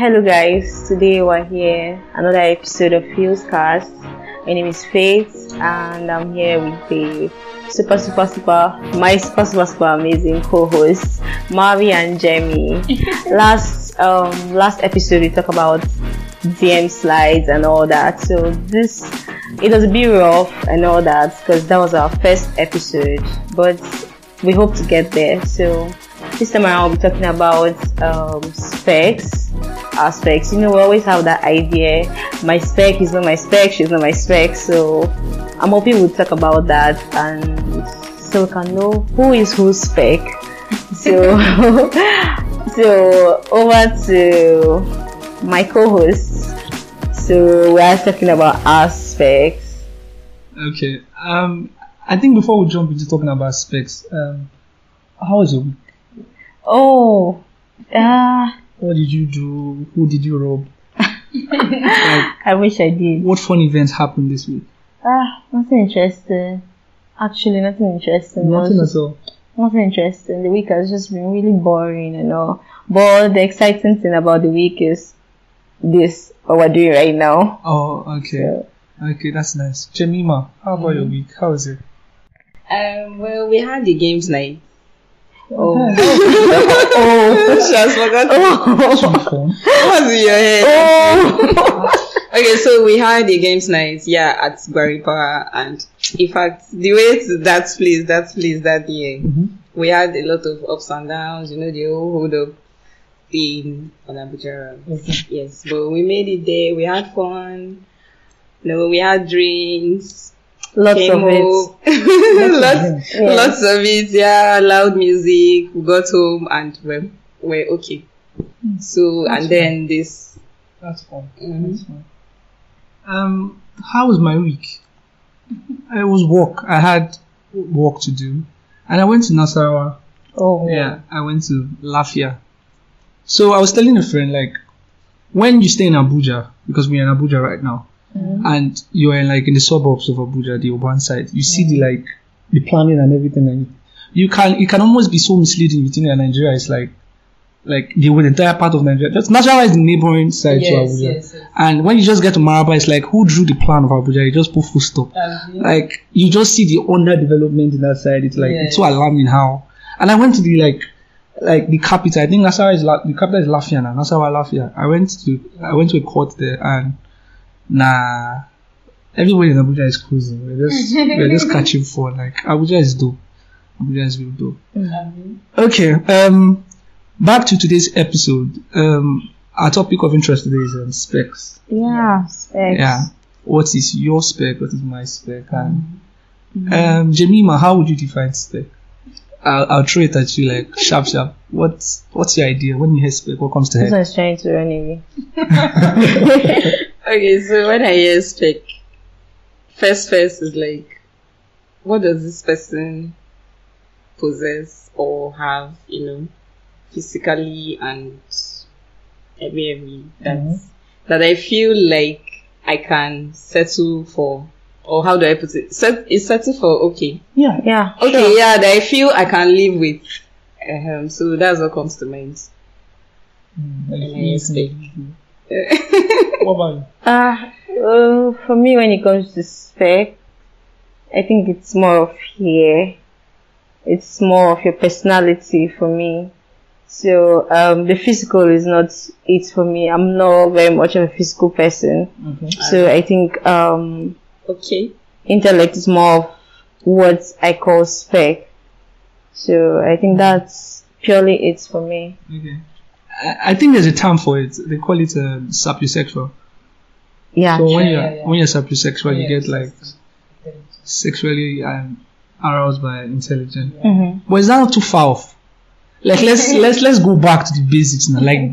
Hello guys, today we're here another episode of Feels Cast. My name is Faith and I'm here with the super super super my super super super amazing co-hosts Marvi and Jamie. last um last episode we talked about DM slides and all that. So this it was a bit rough and all that because that was our first episode, but we hope to get there. So this time around we'll be talking about um, specs aspects. You know, we always have that idea. My spec is not my spec, she's not my spec. So I'm hoping we'll talk about that and so we can know who is whose spec. So so over to my co-host. So we are talking about aspects. Okay. Um, I think before we jump into talking about specs, um, how was your week? Oh, uh, What did you do? Who did you rob? I wish I did. What fun events happened this week? Ah, nothing interesting. Actually, nothing interesting. Nothing Nothing, at all. nothing interesting. The week has just been really boring and all. But the exciting thing about the week is this, what we're doing right now. Oh, okay. So, Okay, that's nice. Jemima, how about your week? How was it? Um, well, we had the games night. Oh, Oh, she has forgotten. oh, What's in your head? oh. Okay, so we had the games night, yeah, at Gwarinpa, and in fact, the way to that place, that place that year, Mhm. we had a lot of ups and downs. You know, the whole hold up thing on Abuja. Okay. Yes, but we made it there. We had fun. You No, we had drinks. Lots of it. of lots. Yeah. lots of it. Yeah, loud music. We got home and we're, we're okay. So That's and then this. That's fun. Mhm. That's fun. Um, how was my week? It was work. I had work to do, and I went to Nasarawa. Oh, Yeah, I went to Lafia. So I was telling a friend like, when you stay in Abuja, because we're in Abuja right now, Mhm. and you're in like in the suburbs of Abuja, the urban side, you see the like the planning and everything, and you can it can almost be so misleading. You think that Nigeria is like like the, the entire part of Nigeria. Just Nasarawa is the neighboring side to Abuja. yes, yes. And when you just get to Maraba, it's like who drew the plan of Abuja? You just put full stop. Like you just see the underdevelopment in that side. It's like it's so alarming how. And I went to the like like the capital. I think Nasarawa is La- the capital is Lafia now. Nasarawa Lafia. I went to I went to a court there and nah everybody in Abuja is cruising. We're just we're just catching fun. Like Abuja is dope. Abuja is real dope. Okay. Um back to today's episode. Um our topic of interest today is um, specs. yeah, specs. Yeah. What is your spec? What is my spec? And um, Jemima, how would you define spec? I'll, I'll throw it at you like sharp, sharp. What's what's your idea when you hear spec? What comes to head? one's trying to run away. Okay, so when I hear spec, first first is like, what does this person possess or have, you know, physically and every every that's that I feel like I can settle for, or how do I put it? Set is settle for okay, Yeah. Yeah. okay, sure. yeah, that I feel I can live with. Um, so that's what comes to mind. Mm, I hear spec. What about you? Uh, uh, for me, when it comes to spec, I think it's more of here. It's more of your personality for me. So, um, the physical is not it for me. I'm not very much of a physical person. Okay. So I think, um, Okay. intellect is more of what I call spec. So I think that's purely it for me. Okay. I, I think there's a term for it. They call it uh, sapiosexual. Yeah. So when Yeah, you're yeah, yeah. when you're sapiosexual, you get like sexually um, aroused by intelligence. hmm But is that not too far off? Like let's let's let's go back to the basics now. Like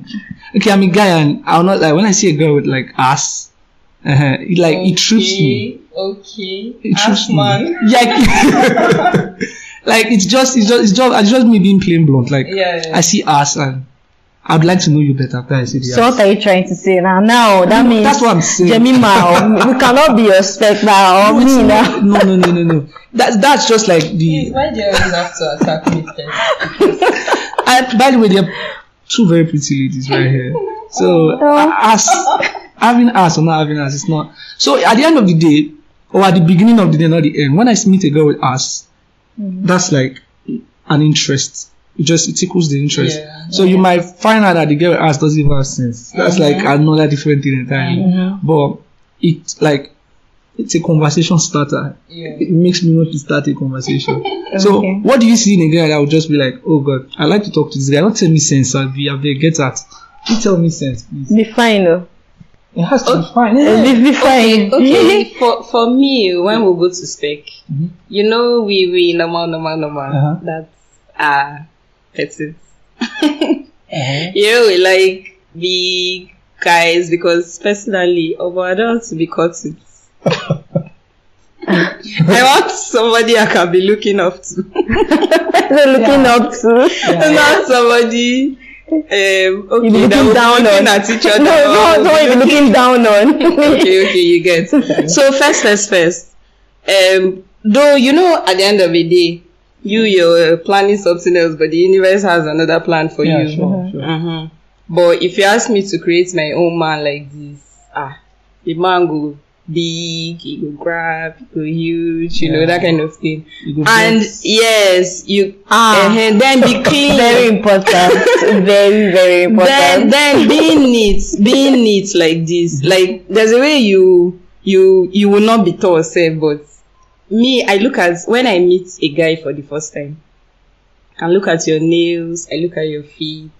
okay, I'm a guy and I'll not like when I see a girl with like ass, uh, it like it trips me. Okay. It trips me. man. Yeah. like it's just it's just it's just it's just me being plain blunt. Like Yeah, yeah. I see ass and I'd like to know you better after I see the So ass. what are you trying to say now? Now that means That's what I'm saying. Jemima, we cannot be your spec now or No, me now. no, no, no, no, no. That's that's just like the. Why do you always have to attack me first? And by the way, there are two very pretty ladies right here. So Oh. as having ass or not having ass, it's not. So at the end of the day, or at the beginning of the day, not the end, when I meet a girl with ass, mm-hmm. that's like an interest. It just it tickles the interest. Yeah. So you might find out that the girl with ass doesn't even have sense. That's like another different thing entirely. But it like it's a conversation starter. Yeah. It makes me want to start a conversation. So what do you see in a guy that would just be like, oh god, I like to talk to this guy. Don't tell me sense, I'll be, I'll be get that. You tell me sense, please. Be fine, though. It has to be fine. Uh, Yeah. Be, be fine. Okay, for for me, when we go to spec, Mhm. you know, we we normal, normal, normal. Uh-huh. That's uh petite. Uh-huh. You know, we like big guys because personally, oh, I don't want to be caught it. I want somebody I can be looking up to, looking up to. not somebody. Um, okay, You be that looking down looking on. at each other. No, no, no, be you be looking down on. okay, okay, you get. So first, first, first. Um, though you know, at the end of the day, you you're planning something else, but the universe has another plan for Yeah, you. sure, sure. Mhm. But if you ask me to create my own man like this, ah, the man go big, he go grab, he go huge, you know that kind of thing. And bet. yes, you Ah. uh then be clean. very important. Very, very important. then then being neat being neat like this like there's a way you you you will not be tall sef but me i look at when i meet a guy for the first time i look at your nails i look at your feet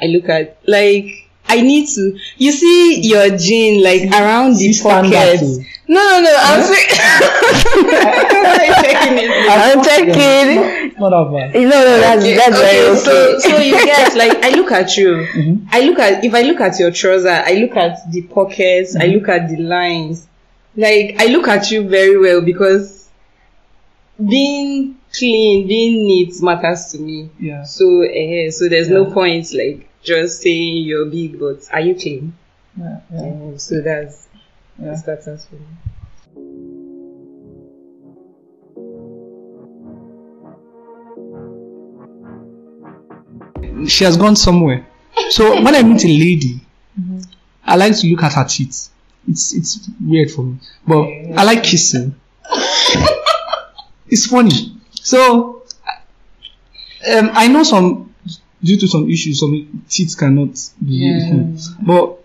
i look at like i need to you see your jean like around the pocket no no no i'm saying I'm checking it. I'm checking. It's not that bad. No, no, that's, Okay, that's okay, okay. So, so you get like I look at you. Mhm. I look at if I look at your trouser, I look at the pockets, I look at the lines. Like I look at you very well because being clean, being neat matters to me. Yeah. So eh, so there's no point like just saying you're big, but are you clean? Yeah, yeah, Eh, so that's yeah. that's that's for me. She has gone somewhere. So when I meet a lady, I like to look at her teeth. It's it's weird for me, but I like kissing. it's funny. So um, I know some due to some issues, some teeth cannot be. Yeah. But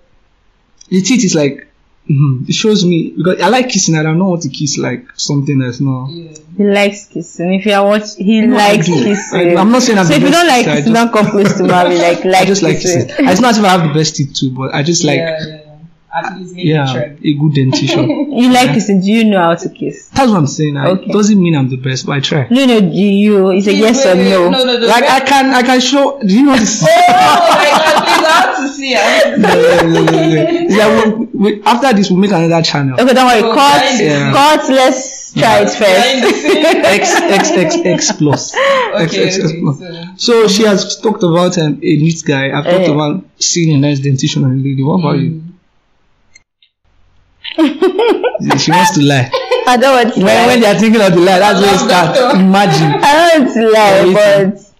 the teeth is like mhm, it shows me because I like kissing and I don't want to kiss like something that's not. He likes kissing. If you are watching, he No, likes do. kissing. I- I'm not saying I'm so if you don't like kisser, I kissing, just- don't come close to Marvin. Like, like I just like kissing. kissing. It's not even I have the best teeth too, but I just like yeah, yeah. At least make yeah, a good dentition. You like kissing. Do you know how to kiss? That's what I'm saying. I, Okay. It doesn't mean I'm the best, but I try. No, no. Do you? It's a Please, yes wait, or wait, no. No, no, no. Like I can, I can show. Do you know this? Oh my god, please, I have to see. I No, no, no, no, no. It's like we, we, after this, we'll make another channel. Okay, don't worry. Oh, cut. behind the scenes. Cut. Let's try it first. X X X X plus. X Okay, X X okay, plus. so- So she has talked about um, a neat guy. I've talked Eh. about seeing a nice dentition on a lady. What about you? She wants to lie. I don't want to When, lie. when they are thinking of the lie, that's where it starts. Imagine. I don't want to lie, Anything. but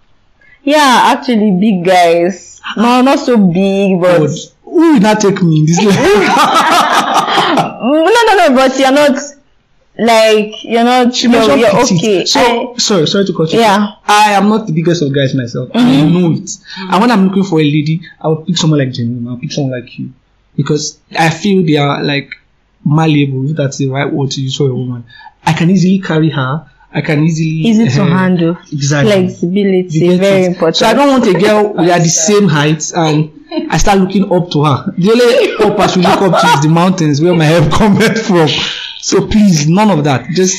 yeah, actually, big guys. No, not so big, but God, who will not take me in this life? no, no, no. But you're not like you're not. She you're, mentioned you're okay. So sorry, sorry to cut you. yeah. I am not the biggest of guys myself. I mm-hmm. know it. And when I'm looking for a lady, I would pick someone like Jenny. I'll pick someone like you. Because I feel they are like malleable, if that's the right word to use for a woman. I can easily carry her. I can easily Easy to uh, handle. Exactly. Flexibility, very it? important. So I don't want a girl we are the same height and I start looking up to her. The only up I should look up to is the mountains where my hair comes from. So please, none of that. Just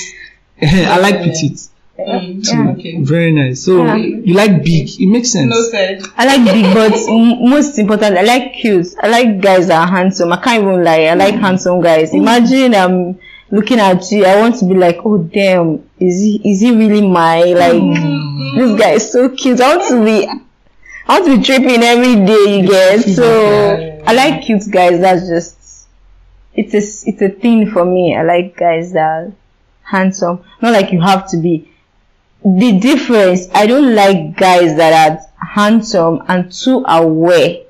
eh, I like petite. Mm, Yeah. Okay. Very nice. So Yeah. you like big. It makes sense. No said. I like big, but most important, I like cute. I like guys that are handsome. I can't even lie. I like mm. handsome guys. Imagine I'm looking at you. I want to be like, oh damn, is he is he really my like? Mm-hmm. This guy is so cute. I want to be. I want to be tripping every day. You get so. I like cute guys. That's just. It's a it's a thing for me. I like guys that are handsome. Not like you have to be the difference i don't like guys that are handsome and too aware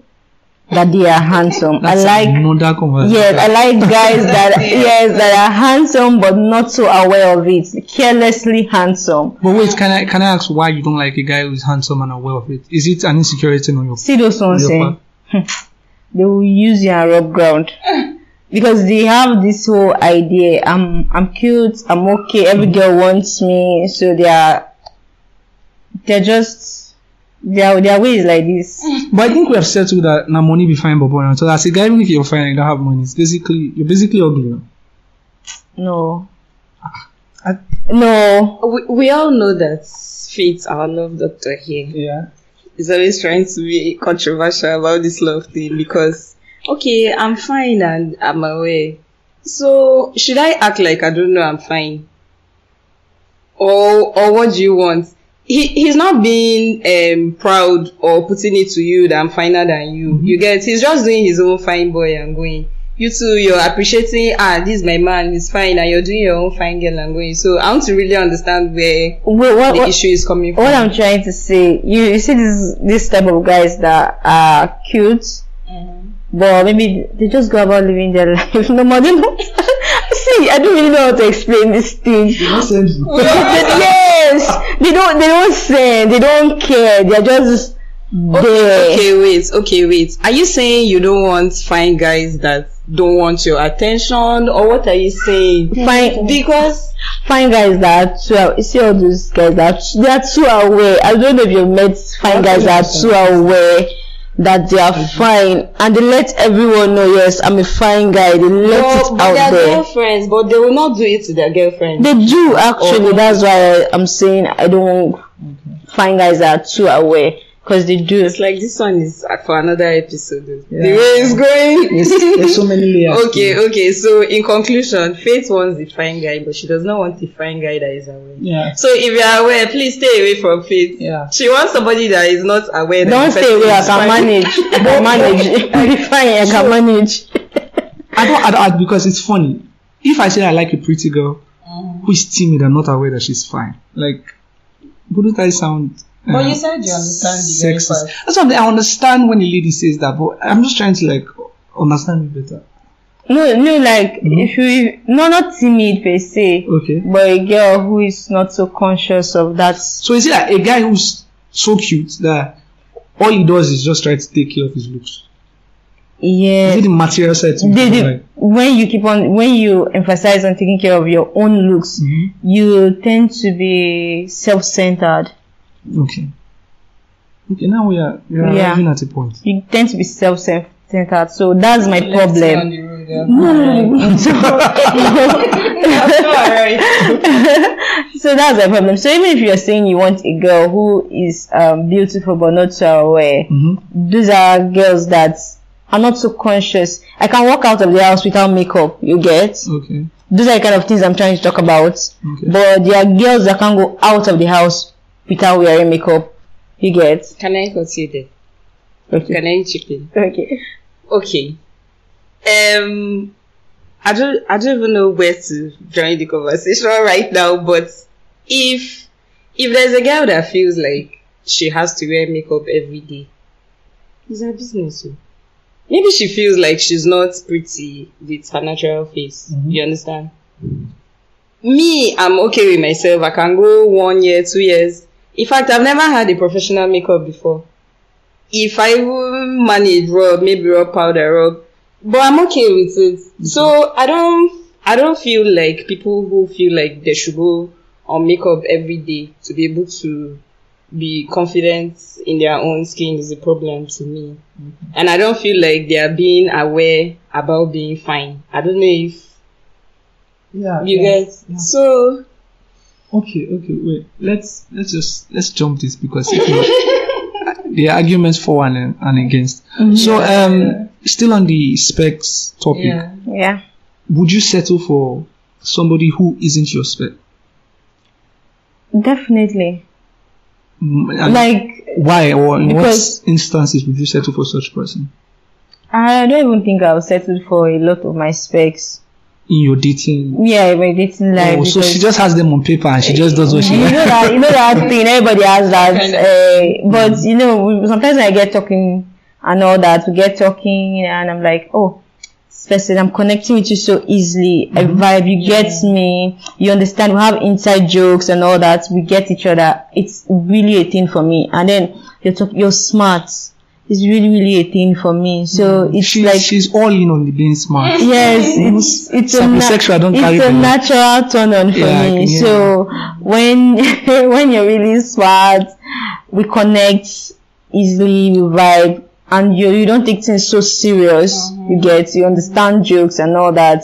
that they are handsome. That's I like another conversation. yes, I like guys that yes that are handsome but not so aware of it, carelessly handsome. But wait, can I can I ask why you don't like a guy who's handsome and aware of it? Is it an insecurity on your See those on ones your eh? saying they will use you and rub ground because they have this whole idea. I'm I'm cute. I'm okay. Every girl wants me, so they are they're just their their way is like this. But I think we have settled that now money be fine, but now. So as a guy, even if you're fine and you don't have money, it's basically you're basically ugly. Now. No, I- no. We, we all know that Faith, our love doctor here, Yeah. is always trying to be controversial about this love thing because, okay, I'm fine and I'm aware. So, should I act like I don't know I'm fine? Or, or what do you want? He, he's not being um, proud or putting it to you that I'm finer than you. You get, he's just doing his own fine boy and going. You too, you're appreciating, ah, this is my man, he's fine, and you're doing your own fine girl and going. So, I want to really understand where Wait, what, the what, issue is coming from. what I'm trying to say, you, you see this this type of guys that are cute, but maybe they just go about living their life. No more, they don't. see, I don't really know how to explain this thing. yes, they don't. They don't send. They don't care. They're just there. Okay, wait, okay, wait. Are you saying you don't want fine guys that don't want your attention, or what are you saying? Fine, Because fine guys that are too. aw- You see all those guys that they are too aware. I don't know if you've met fine guys that are too aware that they are fine, and they let everyone know. Yes, I'm a fine guy. They let it out they're there. girlfriends, but they will not do it to their girlfriend. They do actually. Oh. That's why I'm saying I don't find guys that are too aware because they do. It's like this one is for another episode. Yeah. The way it's going. There's, there's so many layers. okay, it. okay. So in conclusion, Faith wants the fine guy, but she does not want the fine guy that is aware. Yeah. So if you are aware, please stay away from Faith. Yeah. She wants somebody that is not aware. That Don't stay person away. I can manage. I can manage. I'll be fine. I can manage. I don't, I don't, because it's funny. If I say I like a pretty girl Mm. who is timid and not aware that she's fine, like, wouldn't I sound? But you said you understand the very sexist? part. That's something I understand when a lady says that, but I'm just trying to like understand it better. No, no, like if you no, not timid per se, Okay. but a girl who is not so conscious of that. So is it like a guy who's so cute that all he does is just try to take care of his looks? Yeah. Is it the material side to They- it? Like, when you keep on when you emphasize on taking care of your own looks, Mhm. you tend to be self-centered. Okay. Okay, now we are, we are Yeah. arriving at a point. You tend to be self-centered. So that's my problem. so that's my problem. So even if you're saying you want a girl who is um, beautiful but not so aware, hmm those are girls that are not so conscious. I can walk out of the house without makeup. You get? Okay. Those are the kind of things I'm trying to talk about. Okay. But there are girls that can go out of the house without wearing makeup. You get? Can I continue there? Okay. Can I chip in? Okay. Okay. Um, I don't, I don't even know where to join the conversation right now, but if, if there's a girl that feels like she has to wear makeup every day, it's her business. oh. Maybe she feels like she's not pretty with her natural face. Mhm. You understand? Me, I'm okay with myself. I can go one year, two years. In fact, I've never had a professional makeup before if I manage rub, maybe rub powder rub, but I'm okay with it. Mm-hmm. So I don't, I don't feel like people who feel like they should go on makeup every day to be able to be confident in their own skin is a problem to me. Mm-hmm. And I don't feel like they are being aware about being fine. I don't know if Yeah. you yeah. get, so Okay, okay, wait. Let's let's just let's jump this because the arguments for and, and against. So um, still on the specs topic, Yeah. would you settle for somebody who isn't your spec? Definitely. Mm, and Like, why or in what instances would you settle for such person I don't even think I'll settle for a lot of my specs. In your dating? Yeah, my dating life. oh, so she just has them on paper and she just does what she you know that you know that thing everybody has that uh, but you know sometimes when i get talking and all that. We get talking, and I'm like, oh, this person, I'm connecting with you so easily. I vibe, you get me, you understand. We have inside jokes and all that. We get each other. It's really a thing for me. And then you're talk, you're smart. It's really, really a thing for me. So it's she's, like she's all in on the being smart. yes, it's it's a, na- don't carry it's a natural turn on for Yeah, me. So when when you're really smart, we connect easily, we vibe, and you you don't take things so serious. You get you understand jokes and all that.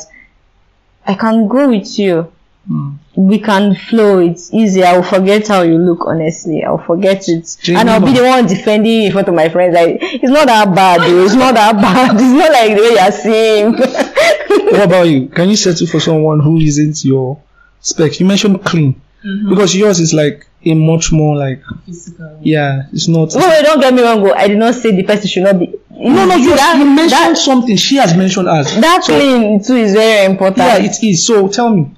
I can go with you. Mm. We can flow. It's easy. I will forget how you look. Honestly, I'll forget it, and I'll be the one defending you in front of my friends. Like it's not that bad. Though. It's not that bad. It's not like the way you're seeing. What about you? Can you settle for someone who isn't your spec? You mentioned clean mm-hmm. because yours is like a much more like Physical. yeah, it's not. No, wait, don't get me wrong. I did not say the person should not be. No, no, you, that, you mentioned that, something. She has mentioned us. that clean too is very important. Yeah, it is. So tell me.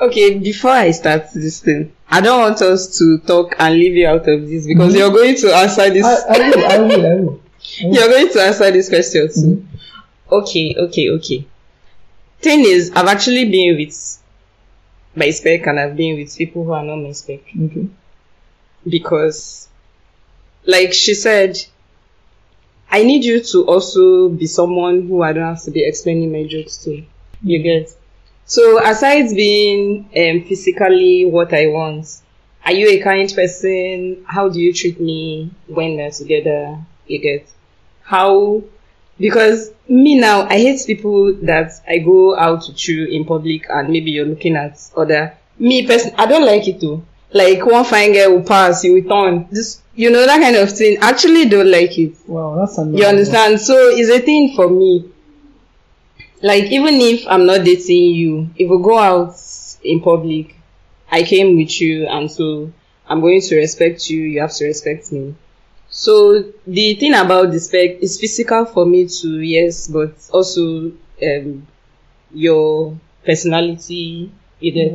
Okay, before I start this thing, I don't want us to talk and leave you out of this because you're going to answer this. I will. I will. I will. You're going to answer this question too. Mm-hmm. Okay, okay, okay. Thing is, I've actually been with my spec and I've been with people who are not my spec Okay. because, like she said, I need you to also be someone who I don't have to be explaining my jokes to. You get? So aside being um, physically what I want, are you a kind person? How do you treat me when we're together? You get? How? Because me now, I hate people that I go out with you in public and maybe you're looking at other. Me person, I don't like it too. Like one fine girl will pass, you will turn. This, you know, that kind of thing. Actually don't like it. Wow, that's a You understand? So it's a thing for me. Like even if I'm not dating you, if we go out in public, I came with you and so I'm going to respect you, you have to respect me. So the thing about the spec is physical for me too, yes, but also um your personality, you get.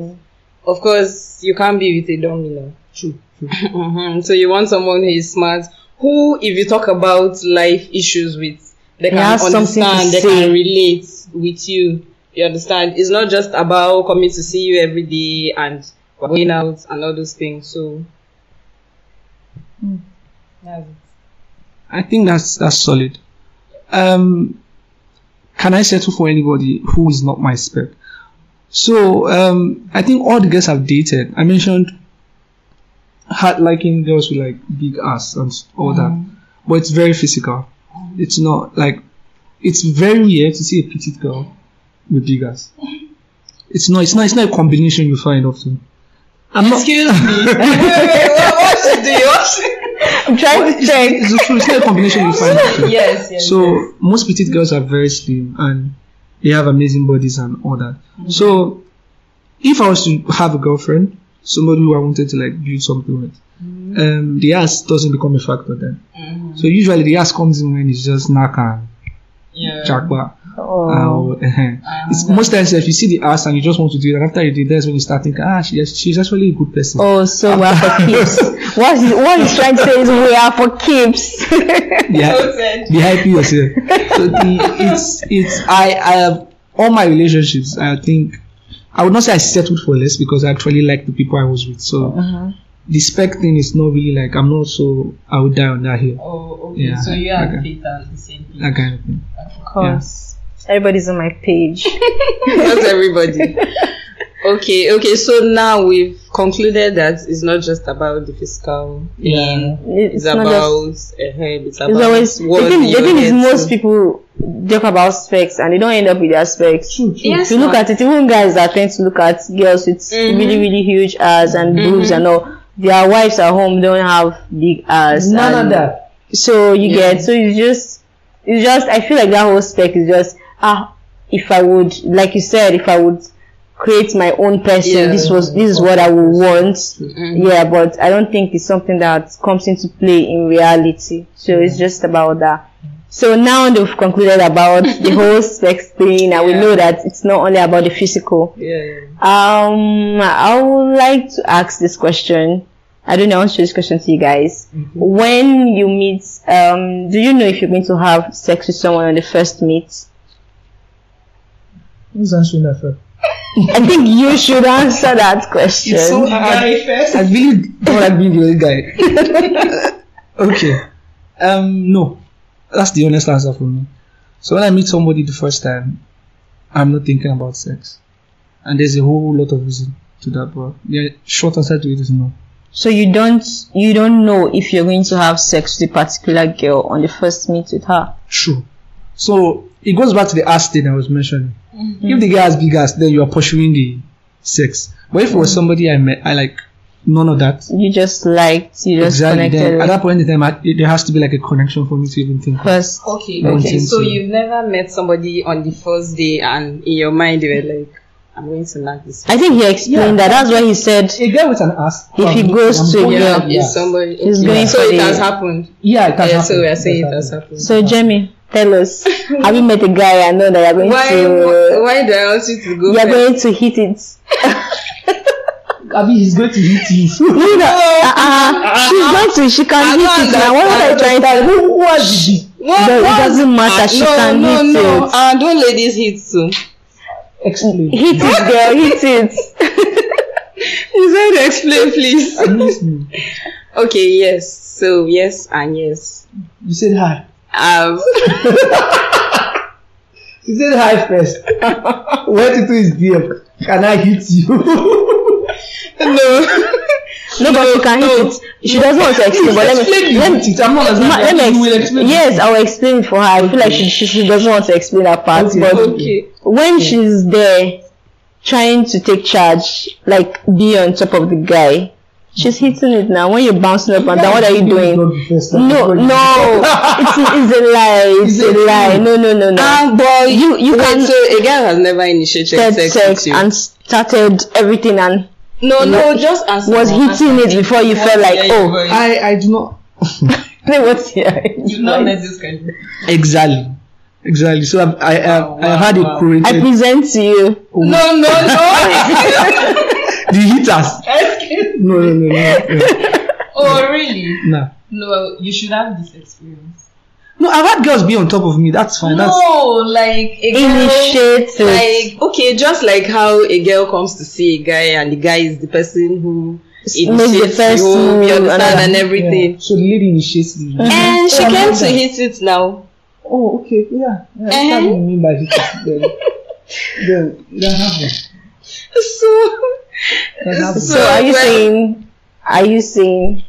Of course, you can't be with a domino. true. true. Mhm. So you want someone who is smart, who, if you talk about life issues with, they can has understand, they say. can relate with you. You understand? It's not just about coming to see you every day and going out and all those things. So, that's it. I think that's that's solid. Um, can I settle for anybody who is not my spec? So um, I think all the girls I've dated, I mentioned hard liking girls with like big ass and s- all that, but it's very physical. It's not like it's very rare to see a petite girl with big ass. It's not. It's not. It's not a combination you find often. I'm not. Excuse me. wait, wait, wait, what, what should do you? What should- I'm trying to It's, check. it's, true, it's not a combination you find often. yes, yes. So most petite girls are very slim and they have amazing bodies and all that. Mm-hmm. So if I was to have a girlfriend, somebody who I wanted to like build something with, mm. Um, the ass doesn't become a factor then. Mhm. So usually the ass comes in when it's just knack and Yeah. jackpot. Oh. Uh, it's most times if you see the ass and you just want to do it, and after you do it, that's when you start thinking, ah, she, she's actually a good person. Oh, so we are for keeps. what, is, what he's trying to say is we are for keeps. Yeah. Noted. be happy yourself. so the, it's it's I I have all my relationships. I think I would not say I settled for less because I actually like the people I was with. So Uh-huh. The spec thing is not really like I'm not so I would die on that hill. Oh, okay. Yeah, So you and okay. Faith are on the same page. That kind of thing. Of course. Everybody's on my page. Not everybody. okay, okay. So now we've concluded that it's not just about the physical thing. It's, It's, not about just. a head. It's about It's always what the thing. The thing is, head most people talk about specs and they don't end up with their specs. Yes, if you look ma'am. at it, even guys that tend to look at girls with Mhm. really, really huge ass and boobs and all, their wives at home don't have big ass. None of that. So you Yeah. get, so it's just, it's just, I feel like that whole spec is just, ah, if I would, like you said, if I would create my own person, Yeah. this was, this is what I would want. Mhm. Yeah, but I don't think it's something that comes into play in reality. So it's just about that. So now they've concluded about the whole sex thing and we know that it's not only about the physical. Yeah. Um, I would like to ask this question. I don't know. I want to this question to you guys. Mm-hmm. When you meet, um, do you know if you're going to have sex with someone on the first meet? Who's answering that first? I think you should answer that question. It's so hard. I really don't like being the other guy. okay. Um, no. That's the honest answer for me. So when I meet somebody the first time, I'm not thinking about sex. And there's a whole lot of reason to that, but yeah, short answer to it is no. So you don't you don't know if you're going to have sex with a particular girl on the first meet with her. True. So it goes back to the ass thing I was mentioning. Mm-hmm. If the guy has big ass, then you are pursuing the sex. But if it was somebody I met, I like none of that. You just liked, you just Exactly. connected. Then, at that point in time, I, it, there has to be like a connection for me to even think. First, Okay, No okay. So intention. you've never met somebody on the first day and in your mind you were like, I'm going to knock this. I think he explained that. That's why he said A guy with an ass. If he goes I'm to going a out, girl, yeah. Is somebody He's okay. going so it has happened. Yeah, it has Yeah, so happened. we are saying It it has has happened. So Jamie, tell us, have you met a guy I know that you're going Why to why do I want you to go you're first? going to hit it? I mean, he's going to hit you. You know, uh-uh. she's going to she can hit it now. What are you trying to Who who has the What, No, it what? doesn't matter, Ah, she no, can no, hit no. it. Ah, don't ladies hit too. Explain. hit it, girl, hit it. You said explain, please. I miss me. Okay, yes. So yes and yes. You said hi. Um, You said hi first. Went into his DM. Can I hit you? no. No, but she can hit it. She doesn't want to explain, but let me let me. I'm not Ma- let me will explain. yes, I will explain it for her. I feel like she, she, she doesn't want to explain that part. Okay. But Okay. when she's there trying to take charge, like be on top of the guy, she's hitting it now. When you're bouncing up and down, what are you doing? No, no, it's, it's a lie. It's a lie. No, no, no, no. Um, but you you Wait, can so a girl has never initiated sex, sex with you. and started everything and no, no, just answer. was hitting it before you felt like, oh, I, I do not. Play what's here? You've not met this kind of. Exactly. Exactly. So I've, I, I've, Wow, I've had wow, a curated. I present to you. No, no, no. the hitters. No, no, no, no. no. oh, really? Nah. No, you should have this experience. No, I've had girls be on top of me. That's fine. That's No, like a girl, Initiate it. like okay, just like how a girl comes to see a guy and the guy is the person who Makes the initiates first you, move you understand, and- and everything. Yeah. So the lady initiates the. And she Oh, came to that. hit it now. Oh, okay. Yeah. yeah Uh-huh. That's what you mean by hit it. Then, then that happens. So, That happens. So are you well- saying? Are you saying?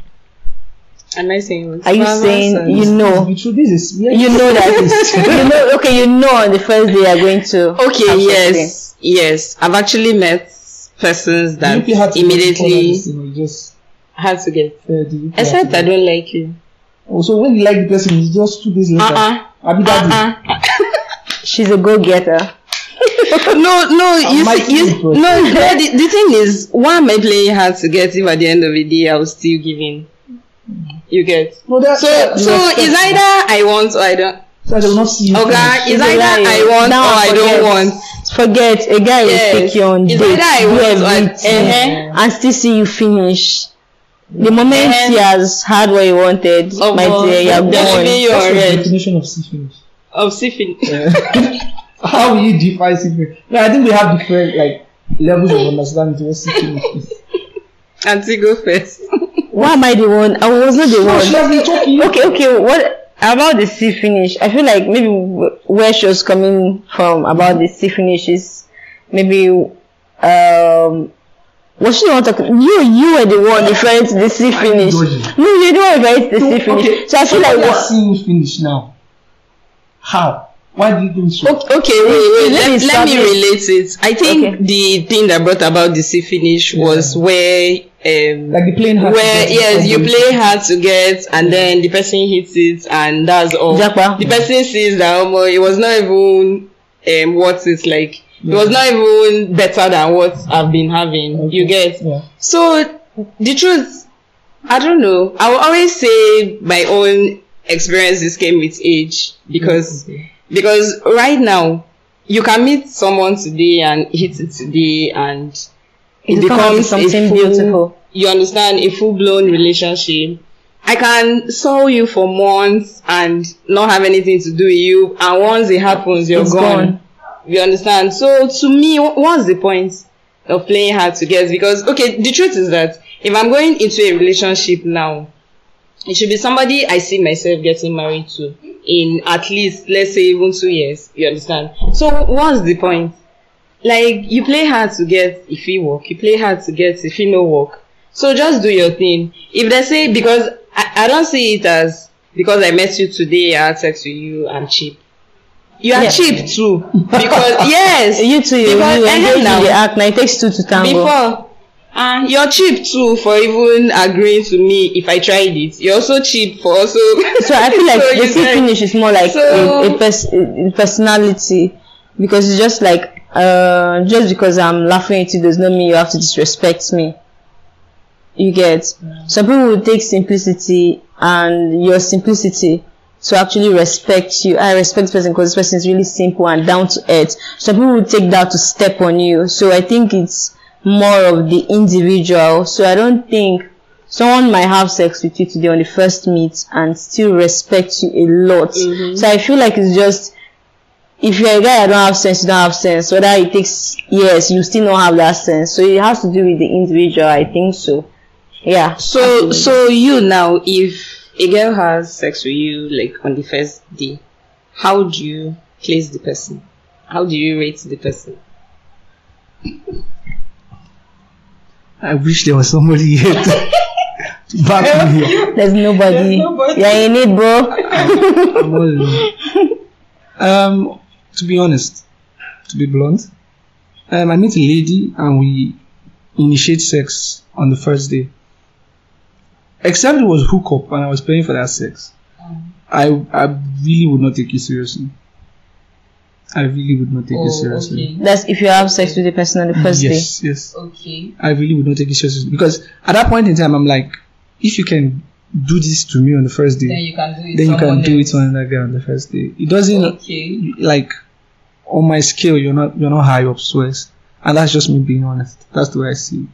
Am I saying? Are you Well, saying you know? Be. This is. Yeah, You know that you know. Okay, you know on the first day you're going to. Okay, have sex yes, yes. I've actually met persons that you play hard to get before immediately this thing or you just. had to get. Uh, do you play Except I hard to get? don't like you. Oh, so when you like the person, it's just two days later. Uh-uh. Abi. Uh-uh. She's a go-getter. no, no, you might see, you, no, no, the, the thing is, why am I playing hard to get if at the end of the day I was still giving? You get? No, that, So, that- so it's either I want or I don't. So I do not see you. Okay, finish. it's either. I want Now or I don't want. Forget a guy will Yes. take you on It's dates, either I want or I- uh-huh. and still see you finish. The moment Uh-huh. he has had what he wanted, Oh, my dear, you're gone. leave you What's on the definition of see finish? Of sipping. How will you define see finish? No, I think we have different like levels of understanding to what see finish is. Auntie, go first. Why am I the one? I was not the No, she one. has been talking. Okay, okay. What about the see finish? I feel like maybe where she was coming from about the see finish is maybe um. Was she the one talking? You, you were the one referring to the see finish. No, you're the one referring to the see finish. Okay, So I feel like somebody has what? seen you finish now. How? Why did you do so? Okay, okay, wait, wait. Let me Let, let me relate it. I think Okay. the thing that brought about the see finish was where um Like the playing hard. where yes you play hard to get and then the person hits it and that's all Japa. the person sees that um, it was not even um what it's like it was not even better than what i've been having Okay. you get Yeah. so the truth i don't know i will always say my own experiences came with age because Okay. because right now you can meet someone today and hit it today and It becomes something a full- beautiful. you understand, a full blown relationship. I can saw you for months and not have anything to do with you, and once it happens, you're gone. gone. You understand? So to me, what's the point of playing hard to get? Because okay, the truth is that if I'm going into a relationship now, it should be somebody I see myself getting married to in at least let's say even two years. You understand? So what's the point? Like you play hard to get if it work, you play hard to get if it no work. So just do your thing. If they say because I, I don't see it as because I met you today, I had sex with you, I'm cheap. You are Yeah. cheap too. Because yes, You too, you, you Because- engage in now. the act. Now it takes two to tango. before ah you're cheap too for even agreeing to me if I tried it. You're also cheap for also. So I feel like So the you finish is more like So- a, a, pers- a personality because it's just like uh just because I'm laughing at you does not mean you have to disrespect me. You get some people will take simplicity and your simplicity to actually respect you. I respect this person because this person is really simple and down to earth. Some people will take that to step on you. So I think it's more of the individual. So I don't think someone might have sex with you today on the first meet and still respect you a lot. So I feel like it's just if you're a guy that don't have sense, you don't have sense. Whether it takes years, you still don't have that sense. So it has to do with the individual. I think so. Yeah. So absolutely. so you now if a girl has sex with you like on the first day, how do you place the person? How do you rate the person? I wish there was somebody here to, to back me up. there's nobody. There's nobody. You're in it, bro. I'm all alone. Um, to be honest, to be blunt, um, I meet a lady and we initiate sex on the first day. Except it was hookup and I was paying for that sex. I I really would not take it seriously. I really would not take it seriously. That's if you have sex with a person on the first day. yes, yes. Okay. I really would not take it seriously because at that point in time, I'm like, if you can do this to me on the first day, then you can do it. then you can do it on another guy on the first day. It doesn't Okay. like on my scale. You're not you're not high up, Swiss, and that's just me being honest. That's the way I see it.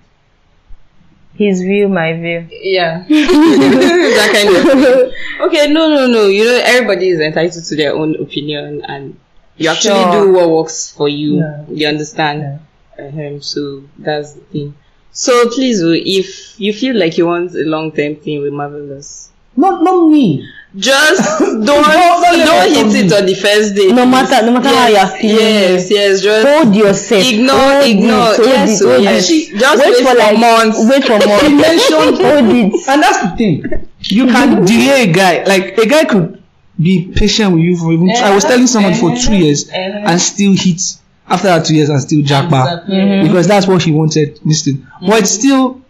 His view, my view. Yeah. that kind of thing. Okay, no, no, no. You know, everybody is entitled to their own opinion and you actually Sure. do what works for you. Yeah. You understand? Um, so that's the thing. So please, if you feel like you want a long term thing with Marvelous, Not not me. Just don't no, no, don't hit it on the first day. No matter, no matter how yes, you're feeling. Yes, yes, just Hold yourself. Ignore- hold ignore. It, hold Yes, it, hold yes. it. Just wait for for like months. Wait for months. He mentioned hold it. And that's the thing. You can delay a guy. Like a guy could be patient with you for even. I was telling someone for two years and still hit after that two years and still jackpot mm-hmm. because that's what he wanted. Listen, but it's still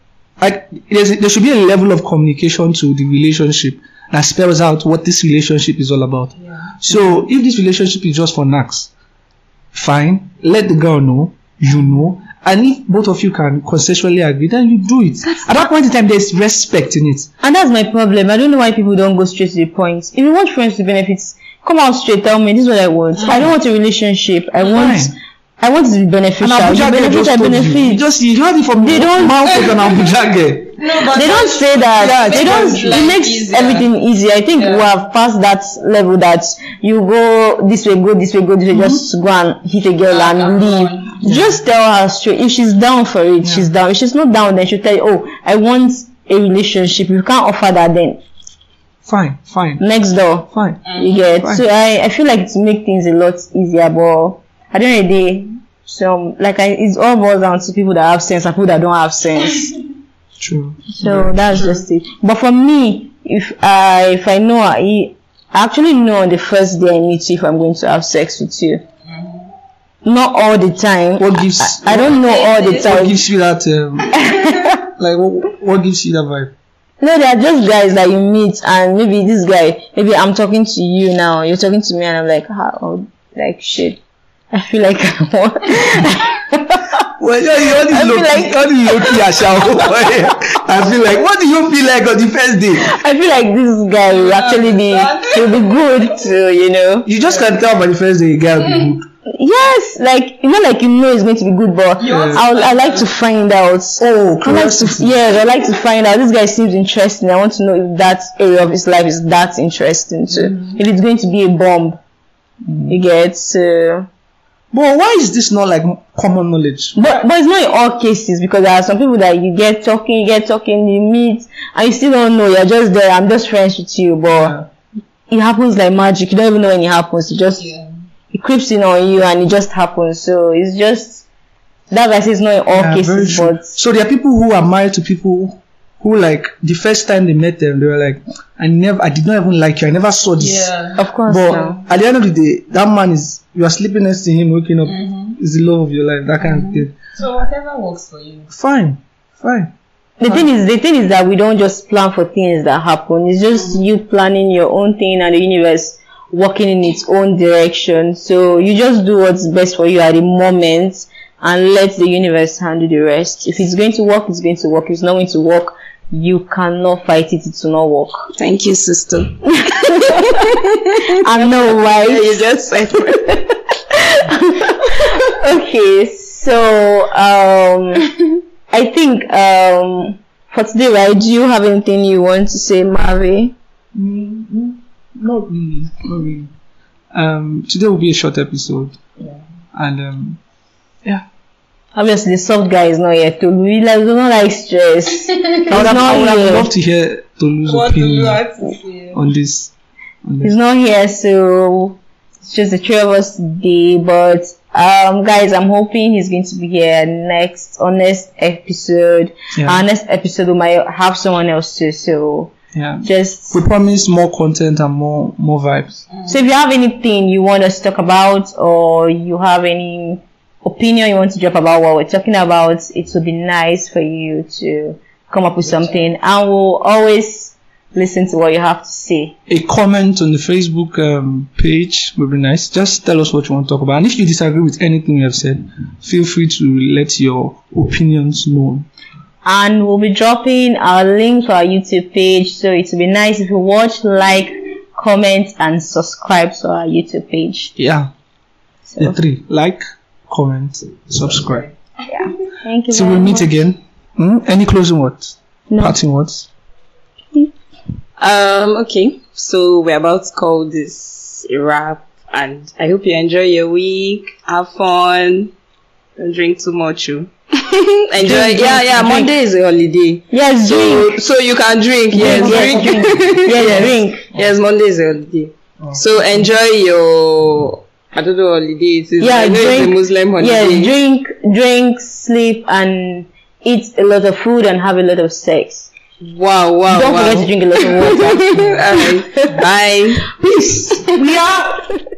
like there should be a level of communication to the relationship that spells out what this relationship is all about. So if this relationship is just for knacks, fine. Let the girl know you know, and if both of you can consensually agree, then you do it. At that point in time, there's respect in it. And that's my problem. I don't know why people don't go straight to the point. If you want friends to benefit, come out straight. Tell me this is what I want. I don't want a relationship. I want. Fine. I want to be beneficial. And You Abuja benefit, just I told you. You benefit. just you heard it from They don't- mouth of an Abuja girl. No, but They don't say that. Yeah, they it don't. makes It makes easier. everything easy. I think we have passed that level that you go this way, go this way, go this way, just go and hit a girl Ah, and leave. on. Just tell her straight. If she's down for it, she's down. If she's not down, then she'll tell you, "Oh, I want a relationship." You can't offer that, then Fine, fine, next door. fine. You get Fine. so I, I feel like it make things a lot easier, but at the end of the day, some like I it's all boils down to people that have sense and people that don't have sense. True. So that's just it. But for me, if I if I know I, I actually know on the first day I meet you if I'm going to have sex with you. Not all the time. What gives? I, I don't know all the time. What gives you that? Um, like what, what gives you that vibe? No, they are just guys that you meet, and maybe this guy, maybe I'm talking to you now, you're talking to me, and I'm like, how, like shit. I feel like I want. Well, yeah, you only I look, feel like- only look Yasha. I feel like, what do you feel like on the first day? I feel like this guy will actually be, will be good to, you know. You just can't tell by the first day, a guy will be good. Yes, like it's not like you know it's going to be good, but Yeah. I I like to find out. Oh, I like to, curiosity. yes, I like to find out. This guy seems interesting. I want to know if that area of his life is that interesting too. Mm-hmm. If it's going to be a bomb, you get. Uh, But why is this not like common knowledge? but but it's not in all cases because there are some people that you get talking, you get talking, you meet, and you still don't know. You're just there. I'm just friends with you, but it happens like magic. You don't even know when it happens. It just it creeps in on you and it just happens. So it's just that I say it's not in all Yeah, cases, but So there are people who are married to people who like the first time they met them, they were like, I never, I did not even like you. I never saw this. Yeah. of course But no. at the end of the day, that man is you are sleeping next to him, waking up mm-hmm. is the love of your life. That kind of mm-hmm. thing. So whatever works for you. Fine, fine. The thing is, the thing is that we don't just plan for things that happen. It's just mm-hmm. you planning your own thing and the universe working in its own direction. So you just do what's best for you at the moment and let the universe handle the rest. If it's going to work, it's going to work. If it's not going to work, you cannot fight it. It will not work. Thank you, sister. I'm not right. you just said okay, so um, I think um, for today, right? Do you have anything you want to say, Mavi? Mm, Not really, not really. Um, today will be a short episode, yeah. and um, yeah. Obviously, the soft guy is not here to we like we don't like stress. I would He's have, I not would have loved to hear Tolu's what do you opinion to on this. On He's this. not here, so it's just the three of us today. But um, guys, I'm hoping he's going to be here next on next episode. Yeah. Our next episode we might have someone else too. So Yeah. just We promise more content and more more vibes. So if you have anything you want us to talk about or you have any opinion you want to drop about what we're talking about, it would be nice for you to come up with something and we'll always listen to what you have to say. A comment on the Facebook um, page would be nice. Just tell us what you want to talk about. And if you disagree with anything we have said, feel free to let your opinions known. And we'll be dropping our link to our YouTube page. So it would be nice if you watch, like, comment and subscribe to our YouTube page. Yeah. So, The three. Like, comment, subscribe. yeah. Thank you. So very we meet much. again. Hmm? Any closing words? No. Parting words? Um, okay. So we're about to call this a wrap and I hope you enjoy your week. Have fun. Don't drink too much. You. enjoy. Drink, yeah, yeah. drink. Monday is a holiday. Yes, drink. So, so you can drink. Yes, Yes, drink. drink. Yes, yes, drink. Yes, Monday is a holiday. So enjoy your. I don't know holiday. It is. Yeah, I know it's a drink. Muslim holiday. Yes, drink, drink, sleep, and eat a lot of food and have a lot of sex. Wow, wow, Don't wow. forget to drink a lot of water. All right. Bye. Peace. We are.